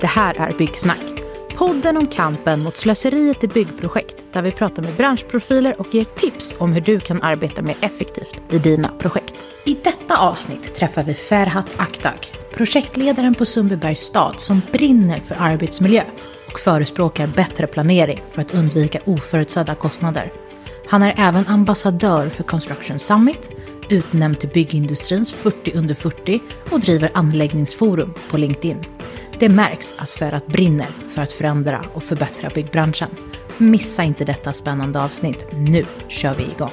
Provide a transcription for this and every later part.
Det här är Byggsnack. Podden om kampen mot slöseriet i byggprojekt där vi pratar med branschprofiler och ger tips om hur du kan arbeta mer effektivt i dina projekt. I detta avsnitt träffar vi Ferhat Aktag, projektledaren på Sundbybergs stad som brinner för arbetsmiljö och förespråkar bättre planering för att undvika oförutsedda kostnader. Han är även ambassadör för Construction Summit, utnämnd till byggindustrins 40 under 40 och driver anläggningsforum på LinkedIn. Det märks att Ferhat brinner för att förändra och förbättra byggbranschen. Missa inte detta spännande avsnitt. Nu kör vi igång.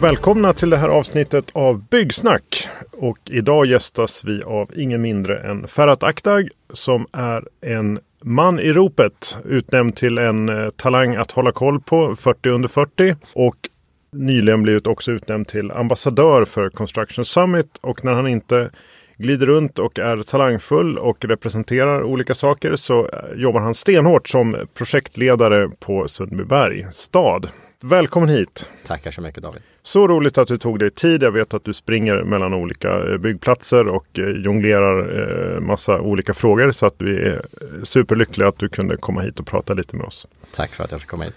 Välkomna till det här avsnittet av Byggsnack. Och idag gästas vi av ingen mindre än Ferhat Aktag som är en man i ropet. Utnämnd till en eh, talang att hålla koll på, 40 under 40. Och nyligen blivit också utnämnd till ambassadör för Construction Summit. Och när han inte glider runt och är talangfull och representerar olika saker så eh, jobbar han stenhårt som projektledare på Sundbyberg stad. Välkommen hit! Tackar så mycket David. Så roligt att du tog dig tid. Jag vet att du springer mellan olika eh, byggplatser och eh, jonglerar eh, massa olika frågor. Så att vi är superlyckliga att du kunde komma hit och prata lite med oss. Tack för att jag fick komma hit.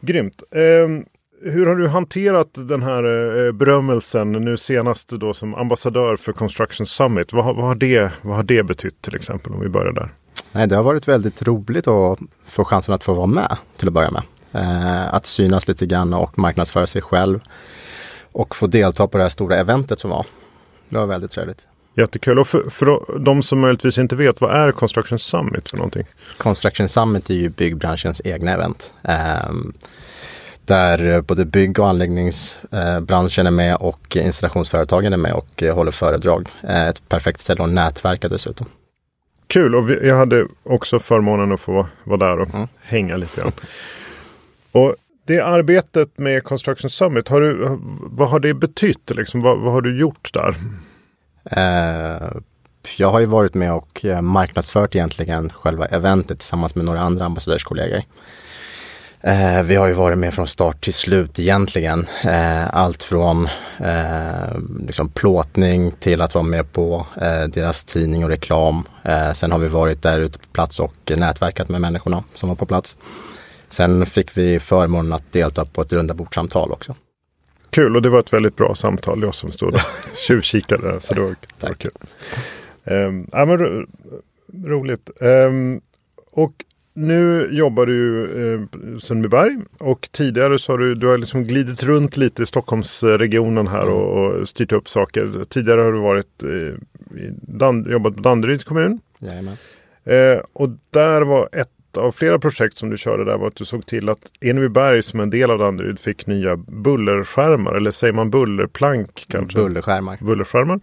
Grymt. Ehm, hur har du hanterat den här berömmelsen nu senast då som ambassadör för Construction Summit? Vad, vad, har, det, vad har det betytt till exempel om vi börjar där? Nej, det har varit väldigt roligt att få chansen att få vara med till att börja med. Eh, att synas lite grann och marknadsföra sig själv. Och få delta på det här stora eventet som var. Det var väldigt trevligt. Jättekul. Och för, för de som möjligtvis inte vet, vad är Construction Summit för någonting? Construction Summit är ju byggbranschens egna event. Eh, där både bygg och anläggningsbranschen är med och installationsföretagen är med och håller föredrag. Eh, ett perfekt ställe att nätverka dessutom. Kul och vi, jag hade också förmånen att få vara där och mm. hänga lite grann. Och det arbetet med Construction Summit, har du, vad har det betytt? Liksom? Vad, vad har du gjort där? Uh, jag har ju varit med och eh, marknadsfört egentligen själva eventet tillsammans med några andra ambassadörskollegor. Eh, vi har ju varit med från start till slut egentligen. Eh, allt från eh, liksom plåtning till att vara med på eh, deras tidning och reklam. Eh, sen har vi varit där ute på plats och nätverkat med människorna som var på plats. Sen fick vi förmånen att delta på ett rundabordssamtal också. Kul och det var ett väldigt bra samtal. Jag som stod och tjuvkikade där. Så det var, var kul. Um, ja, men ro, roligt. Um, och nu jobbar du eh, Sundbyberg och tidigare så har du, du har liksom glidit runt lite i Stockholmsregionen här mm. och, och, styrt upp saker. Tidigare har du varit eh, Dan, jobbat på Danderyds kommun. Eh, och där var ett av flera projekt som du körde där var att du såg till att Enebyberg som en del av Danderyd fick nya bullerskärmar. Eller säger man bullerplank kanske? Bullerskärmar. Bullerskärmar.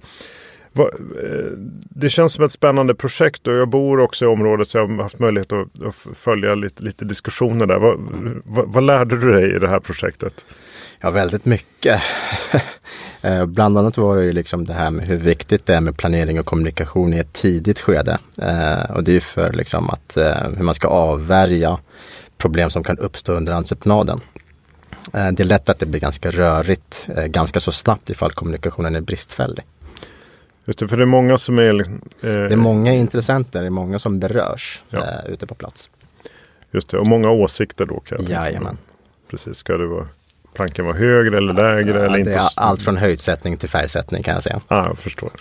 Eh, det känns som ett spännande projekt och jag bor också i området så jag har haft möjlighet att, följa lite, lite diskussioner där. Vad, vad, vad, lärde du dig i det här projektet? Ja, väldigt mycket. Eh, bland annat var det ju liksom det här med hur viktigt det är med planering och kommunikation i ett tidigt skede. Eh, och det är för liksom att hur man ska avvärja problem som kan uppstå under entreprenaden. Det är lätt att det blir ganska rörigt ganska så snabbt ifall kommunikationen är bristfällig. Just det, för det är många som är... Eh, det är många intressenter, det är många som berörs ja. eh, ute på plats. Just det, och många åsikter då kan jag Jajamän. Precis, ska det vara planken vara högre eller lägre? Ja, eller inte? Allt från höjdsättning till färgsättning kan jag säga. Ja, ah, jag förstår.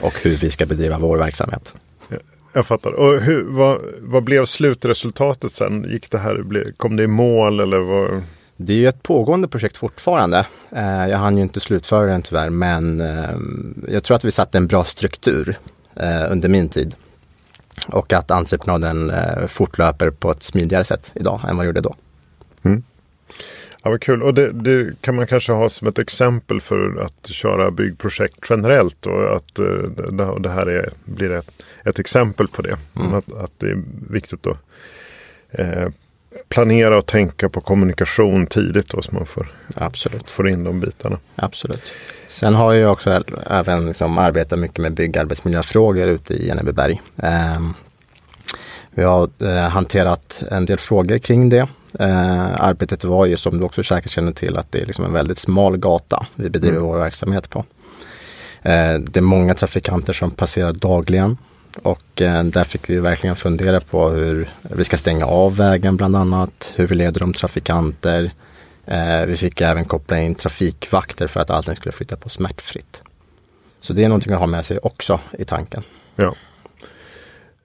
Och hur vi ska bedriva vår verksamhet. Jag, jag fattar. Och hur, vad, vad blev slutresultatet sen? Gick det här, kom det i mål eller vad? Det är ju ett pågående projekt fortfarande. Eh, jag hann ju inte slutföra den tyvärr men eh, jag tror att vi satte en bra struktur eh, under min tid. Och att entreprenaden fortlöper på ett smidigare sätt idag än vad det gjorde då. Mm. Ja, vad kul. Och det, det, kan man kanske ha som ett exempel för att köra byggprojekt generellt. Och att det här är, blir ett, ett exempel på det. Mm. Att, att det är viktigt att eh, planera och tänka på kommunikation tidigt då så man får, Absolut. får in de bitarna. Absolut. Sen har jag också även liksom arbetat mycket med byggarbetsmiljöfrågor ute i Enebyberg. Eh, vi har eh, hanterat en del frågor kring det Eh, arbetet var ju som du också säkert känner till att det är liksom en väldigt smal gata vi bedriver mm. vår verksamhet på. Eh, det är många trafikanter som passerar dagligen och eh, där fick vi verkligen fundera på hur vi ska stänga av vägen bland annat, hur vi leder om trafikanter. Eh, vi fick även koppla in trafikvakter för att allting skulle flytta på smärtfritt. Så det är någonting att ha med sig också i tanken. Ja.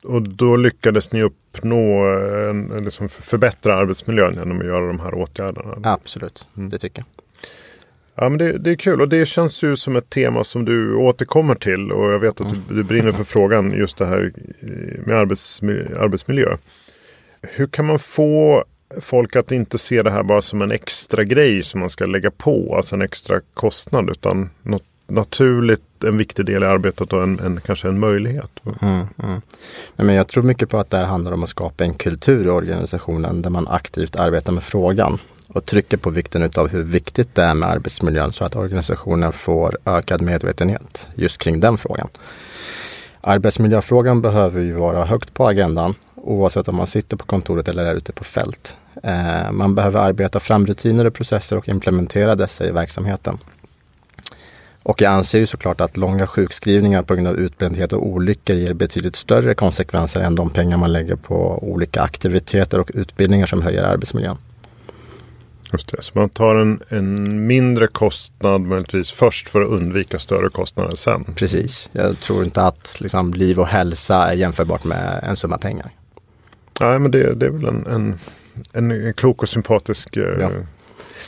Och då lyckades ni uppnå en, liksom förbättra arbetsmiljön genom att göra de här åtgärderna? Absolut, mm. det tycker jag. Ja, men det, det, är kul och det känns ju som ett tema som du återkommer till och jag vet att du, du brinner för frågan just det här med arbetsmiljö, arbetsmiljö. Hur kan man få folk att inte se det här bara som en extra grej som man ska lägga på, alltså en extra kostnad utan något naturligt en viktig del i arbetet och en, en kanske en möjlighet. Mm, mm. men jag tror mycket på att det här handlar om att skapa en kultur i organisationen där man aktivt arbetar med frågan och trycker på vikten utav hur viktigt det är med arbetsmiljön så att organisationen får ökad medvetenhet just kring den frågan. Arbetsmiljöfrågan behöver ju vara högt på agendan oavsett om man sitter på kontoret eller är ute på fält. Eh, man behöver arbeta fram rutiner och processer och implementera dessa i verksamheten. Och jag anser ju såklart att långa sjukskrivningar på grund av utbrändhet och olyckor ger betydligt större konsekvenser än de pengar man lägger på olika aktiviteter och utbildningar som höjer arbetsmiljön. Just det, så man tar en, en mindre kostnad möjligtvis först för att undvika större kostnader sen. Precis, jag tror inte att liksom, liv och hälsa är jämförbart med en summa pengar. Nej, men det, det är väl en, en, en, klok och sympatisk eh, ja.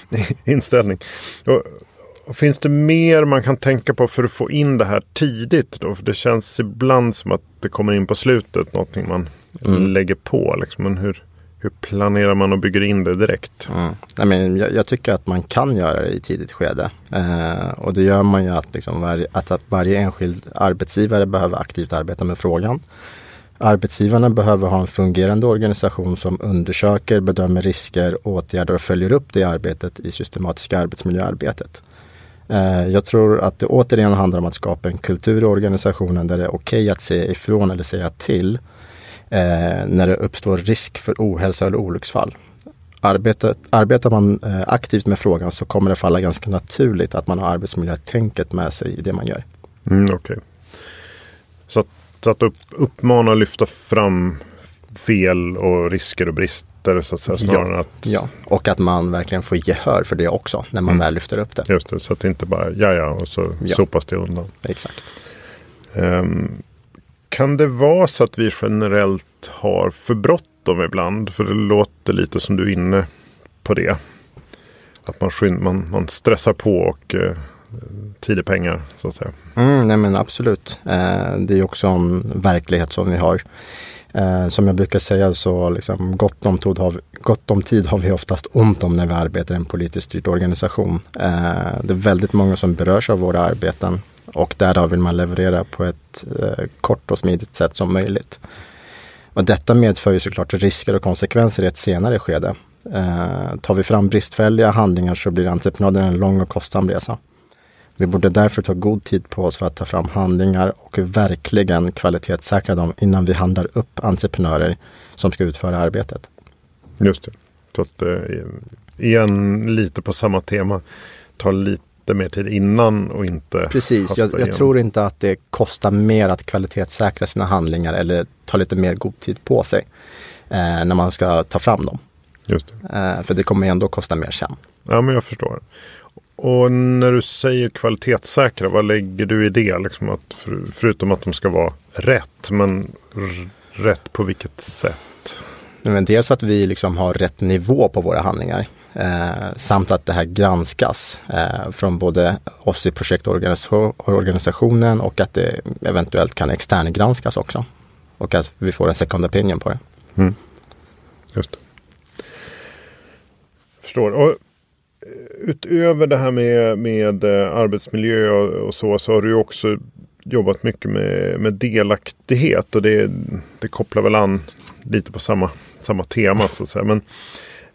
inställning. Och, och finns det mer man kan tänka på för att få in det här tidigt? Då? För det känns ibland som att det kommer in på slutet, någonting man mm. lägger på. Liksom. Men hur, hur planerar man och bygger in det direkt? Mm. Nej, men jag, jag, tycker att man kan göra det i tidigt skede. Eh, och det gör man ju att, liksom var, att varje enskild arbetsgivare behöver aktivt arbeta med frågan. Arbetsgivarna behöver ha en fungerande organisation som undersöker, bedömer risker, åtgärder och följer upp det arbetet i systematiska arbetsmiljöarbetet. Eh, jag tror att det återigen handlar om att skapa en kultur i organisationen där det är okej okay att säga ifrån eller säga till eh, när det uppstår risk för ohälsa eller olycksfall. Arbetet, arbetar man eh, aktivt med frågan så kommer det falla ganska naturligt att man har arbetsmiljötänket med sig i det man gör. Mm, okay. Så att, så att upp, uppmana och lyfta fram fel och risker och brister så att säga, snarare ja, att... Ja, och att man verkligen får gehör för det också när man mm. väl lyfter upp det. Just det, så att det inte bara ja ja och så ja. sopas det undan. Exakt. Um, kan det vara så att vi generellt har för bråttom ibland? För det låter lite som du är inne på det. Att man, skynd, man, man stressar på och eh, tid är pengar så att säga. Mm, nej men absolut. Eh, det är också en verklighet som vi har. Eh, som jag brukar säga så liksom, gott, om tid har vi, gott om tid har vi oftast ont om när vi arbetar i en politiskt styrd organisation. Eh, det är väldigt många som berörs av våra arbeten och därav vill man leverera på ett eh, kort och smidigt sätt som möjligt. Och detta medför ju såklart risker och konsekvenser i ett senare skede. Eh, tar vi fram bristfälliga handlingar så blir entreprenaden en lång och kostsam resa. Vi borde därför ta god tid på oss för att ta fram handlingar och verkligen kvalitetssäkra dem innan vi handlar upp entreprenörer som ska utföra arbetet. Just det. Så att, eh, igen, lite på samma tema. Ta lite lite mer tid innan och inte Precis, jag, jag tror inte att det kostar mer att kvalitetssäkra sina handlingar eller ta lite mer god tid på sig eh, när man ska ta fram dem. Just det. Eh, för det kommer ändå kosta mer sen. Ja, men jag förstår. Och när du säger kvalitetssäkra, vad lägger du i det? Liksom att för, förutom att de ska vara rätt, men rätt på vilket sätt? Men dels att vi liksom har rätt nivå på våra handlingar. Eh, samt att det här granskas eh, från både oss i projektorganisationen och att det eventuellt kan externgranskas också. Och att vi får en second opinion på det. Mm. Just det. Förstår. Och utöver det här med, med eh, arbetsmiljö och, och så, så har du också jobbat mycket med, med delaktighet och det, det kopplar väl an lite på samma, samma tema så att säga. Men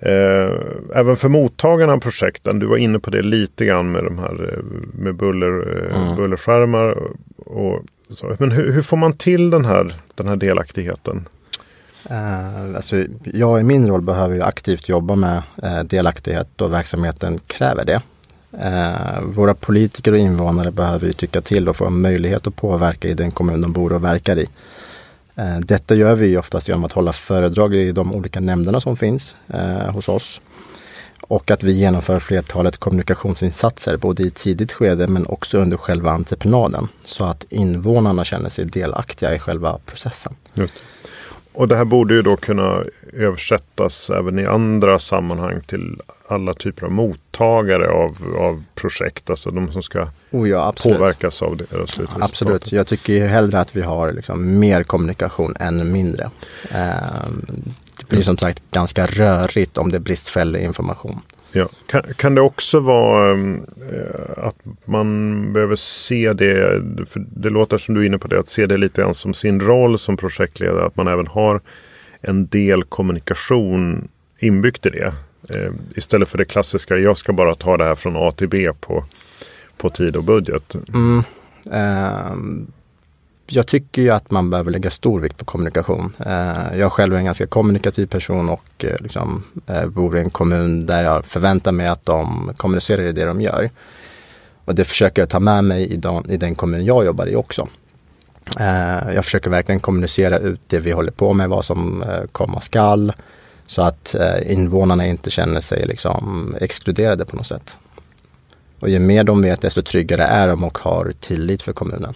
Eh, även för mottagarna av projekten, du var inne på det lite grann med de här eh, med buller, eh, mm. bullerskärmar. Och, så. Men hur, hur, får man till den här, den här delaktigheten? Uh, alltså, jag i min roll behöver ju aktivt jobba med uh, delaktighet då verksamheten kräver det. Uh, våra politiker och invånare behöver ju tycka till och få en möjlighet att påverka i den kommun de bor och verkar i. Detta gör vi oftast genom att hålla föredrag i de olika nämnderna som finns hos oss. Och att vi genomför flertalet kommunikationsinsatser både i tidigt skede men också under själva entreprenaden. Så att invånarna känner sig delaktiga i själva processen. Just. Och det här borde ju då kunna översättas även i andra sammanhang till alla typer av mottagare av, av projekt. Alltså de som ska oh ja, påverkas av det. Absolut, jag tycker hellre att vi har liksom mer kommunikation än mindre. Ehm, det blir som sagt ganska rörigt om det är bristfällig information. Ja. Kan, kan det också vara äh, att man behöver se det, för det låter som du är inne på det, att se det lite grann som sin roll som projektledare, att man även har en del kommunikation inbyggt i det. Äh, istället för det klassiska, jag ska bara ta det här från A till B på, på tid och budget. Mm. Uh, jag tycker ju att man behöver lägga stor vikt på kommunikation. Eh, jag själv är en ganska kommunikativ person och eh, liksom, eh, bor i en kommun där jag förväntar mig att de kommunicerar i det de gör. Och det försöker jag ta med mig i, de, i den kommun jag jobbar i också. Eh, jag försöker verkligen kommunicera ut det vi håller på med, vad som eh, komma skall. Så att eh, invånarna inte känner sig liksom exkluderade på något sätt. Och ju mer de vet desto tryggare är de och har tillit för kommunen.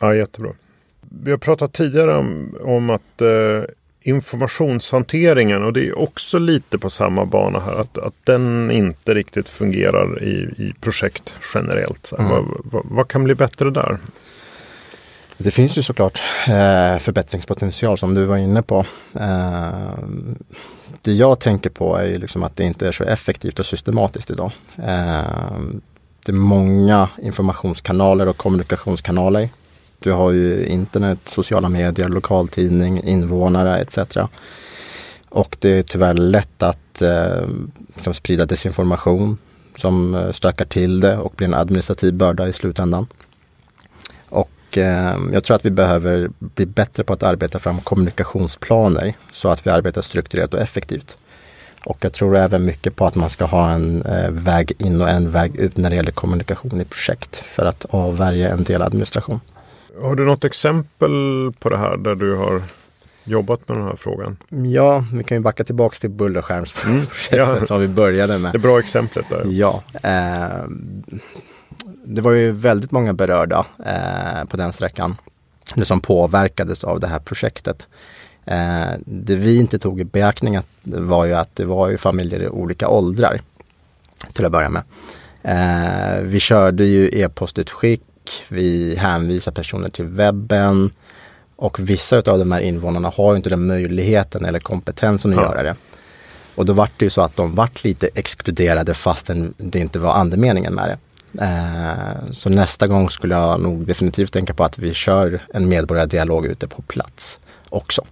Ja, jättebra. Vi har pratat tidigare om, om att eh, informationshanteringen och det är också lite på samma bana här. Att, att den inte riktigt fungerar i, i projekt generellt. Mm. Vad, vad, vad, kan bli bättre där? Det finns ju såklart eh, förbättringspotential som du var inne på. Eh, det jag tänker på är ju liksom att det inte är så effektivt och systematiskt idag. Eh, det är många informationskanaler och kommunikationskanaler du har ju internet, sociala medier, lokaltidning, invånare etc. Och det är tyvärr lätt att eh, liksom sprida desinformation som eh, stökar till det och blir en administrativ börda i slutändan. Och eh, jag tror att vi behöver bli bättre på att arbeta fram kommunikationsplaner så att vi arbetar strukturerat och effektivt. Och jag tror även mycket på att man ska ha en eh, väg in och en väg ut när det gäller kommunikation i projekt för att avvärja en del administration. Har du något exempel på det här där du har jobbat med den här frågan? Ja, vi kan ju backa tillbaks till bullerskärmsprojektet mm. ja. som vi började med. Det bra exemplet där. Ja. Eh, det var ju väldigt många berörda eh, på den sträckan. som påverkades av det här projektet. Eh, det vi inte tog i beaktning var ju att det var ju familjer i olika åldrar. Till att börja med. Eh, vi körde ju e-postutskick vi hänvisar personer till webben och vissa av de här invånarna har inte den möjligheten eller kompetensen att ja. göra det. Och då vart det ju så att de vart lite exkluderade fastän det inte var andemeningen med det. Eh, så nästa gång skulle jag nog definitivt tänka på att vi kör en medborgardialog ute på plats också.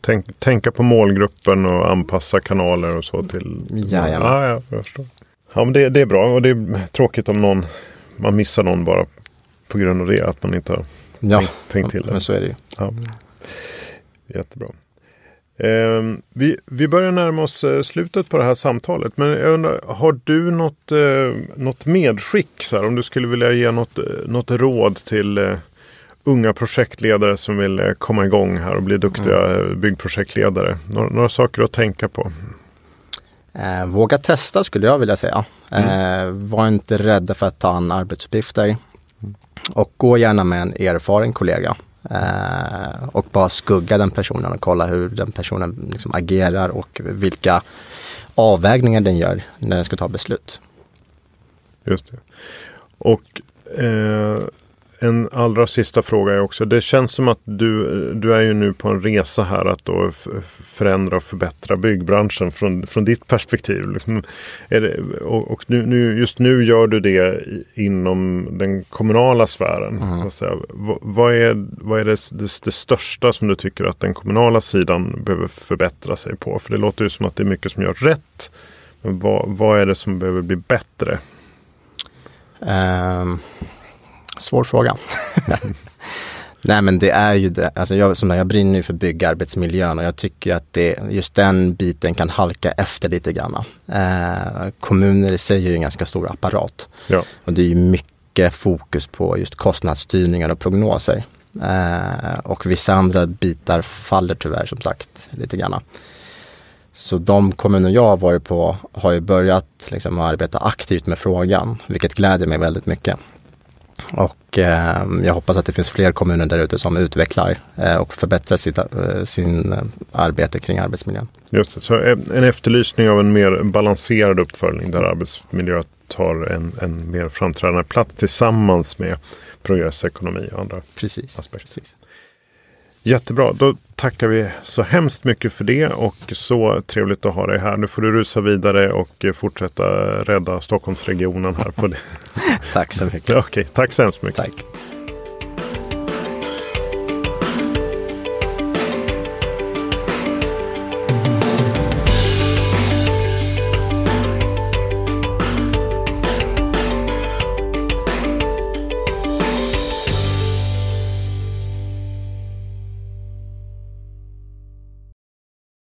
Tänk, tänka på målgruppen och anpassa kanaler och så till... Jajamän. Ja, ja, jag förstår. Ja, men det, det är bra och det är tråkigt om någon man missar någon bara på grund av det. Att man inte har ja, tänkt, tänkt till det. men så är det ju. Ja. Jättebra. Eh, vi, vi börjar närma oss eh, slutet på det här samtalet. Men jag undrar, har du något, eh, något medskick? Så här, om du skulle vilja ge något, eh, något råd till eh, unga projektledare som vill eh, komma igång här och bli duktiga mm. byggprojektledare. Några, några saker att tänka på. Eh, våga testa skulle jag vilja säga. Mm. Eh, var inte rädda för att ta an arbetsuppgifter. Och gå gärna med en erfaren kollega. Eh, och bara skugga den personen och kolla hur den personen liksom agerar och vilka avvägningar den gör när den ska ta beslut. Just det. Och eh, en allra sista fråga är också. Det känns som att du, du är ju nu på en resa här att då förändra och förbättra byggbranschen från, från ditt perspektiv. Liksom, det, och, och nu, just nu gör du det inom den kommunala sfären. Mm. Vad, vad, är, vad är det, det, det, största som du tycker att den kommunala sidan behöver förbättra sig på? För det låter ju som att det är mycket som görs rätt. Men vad, vad är det som behöver bli bättre? Um Svår fråga. Nej men det är ju det, alltså jag, som jag brinner ju för byggarbetsmiljön och jag tycker att det, just den biten kan halka efter lite grann. Eh, kommuner i sig är ju en ganska stor apparat. Ja. Och det är ju mycket fokus på just kostnadsstyrningar och prognoser. Eh, och vissa andra bitar faller tyvärr som sagt lite grann. Så de kommuner jag har varit på har ju börjat liksom arbeta aktivt med frågan, vilket gläder mig väldigt mycket. Och eh, jag hoppas att det finns fler kommuner där ute som utvecklar eh, och förbättrar sitt, eh, sin eh, arbete kring arbetsmiljön. Just det, så en efterlysning av en mer balanserad uppföljning där arbetsmiljö tar en, en mer framträdande plats tillsammans med progressekonomi och andra precis, aspekter. Precis. Jättebra, då tackar vi så hemskt mycket för det och så trevligt att ha dig här. Nu får du rusa vidare och fortsätta rädda Stockholmsregionen här på det. Tack så mycket. Okej, tack så hemskt mycket. Tack.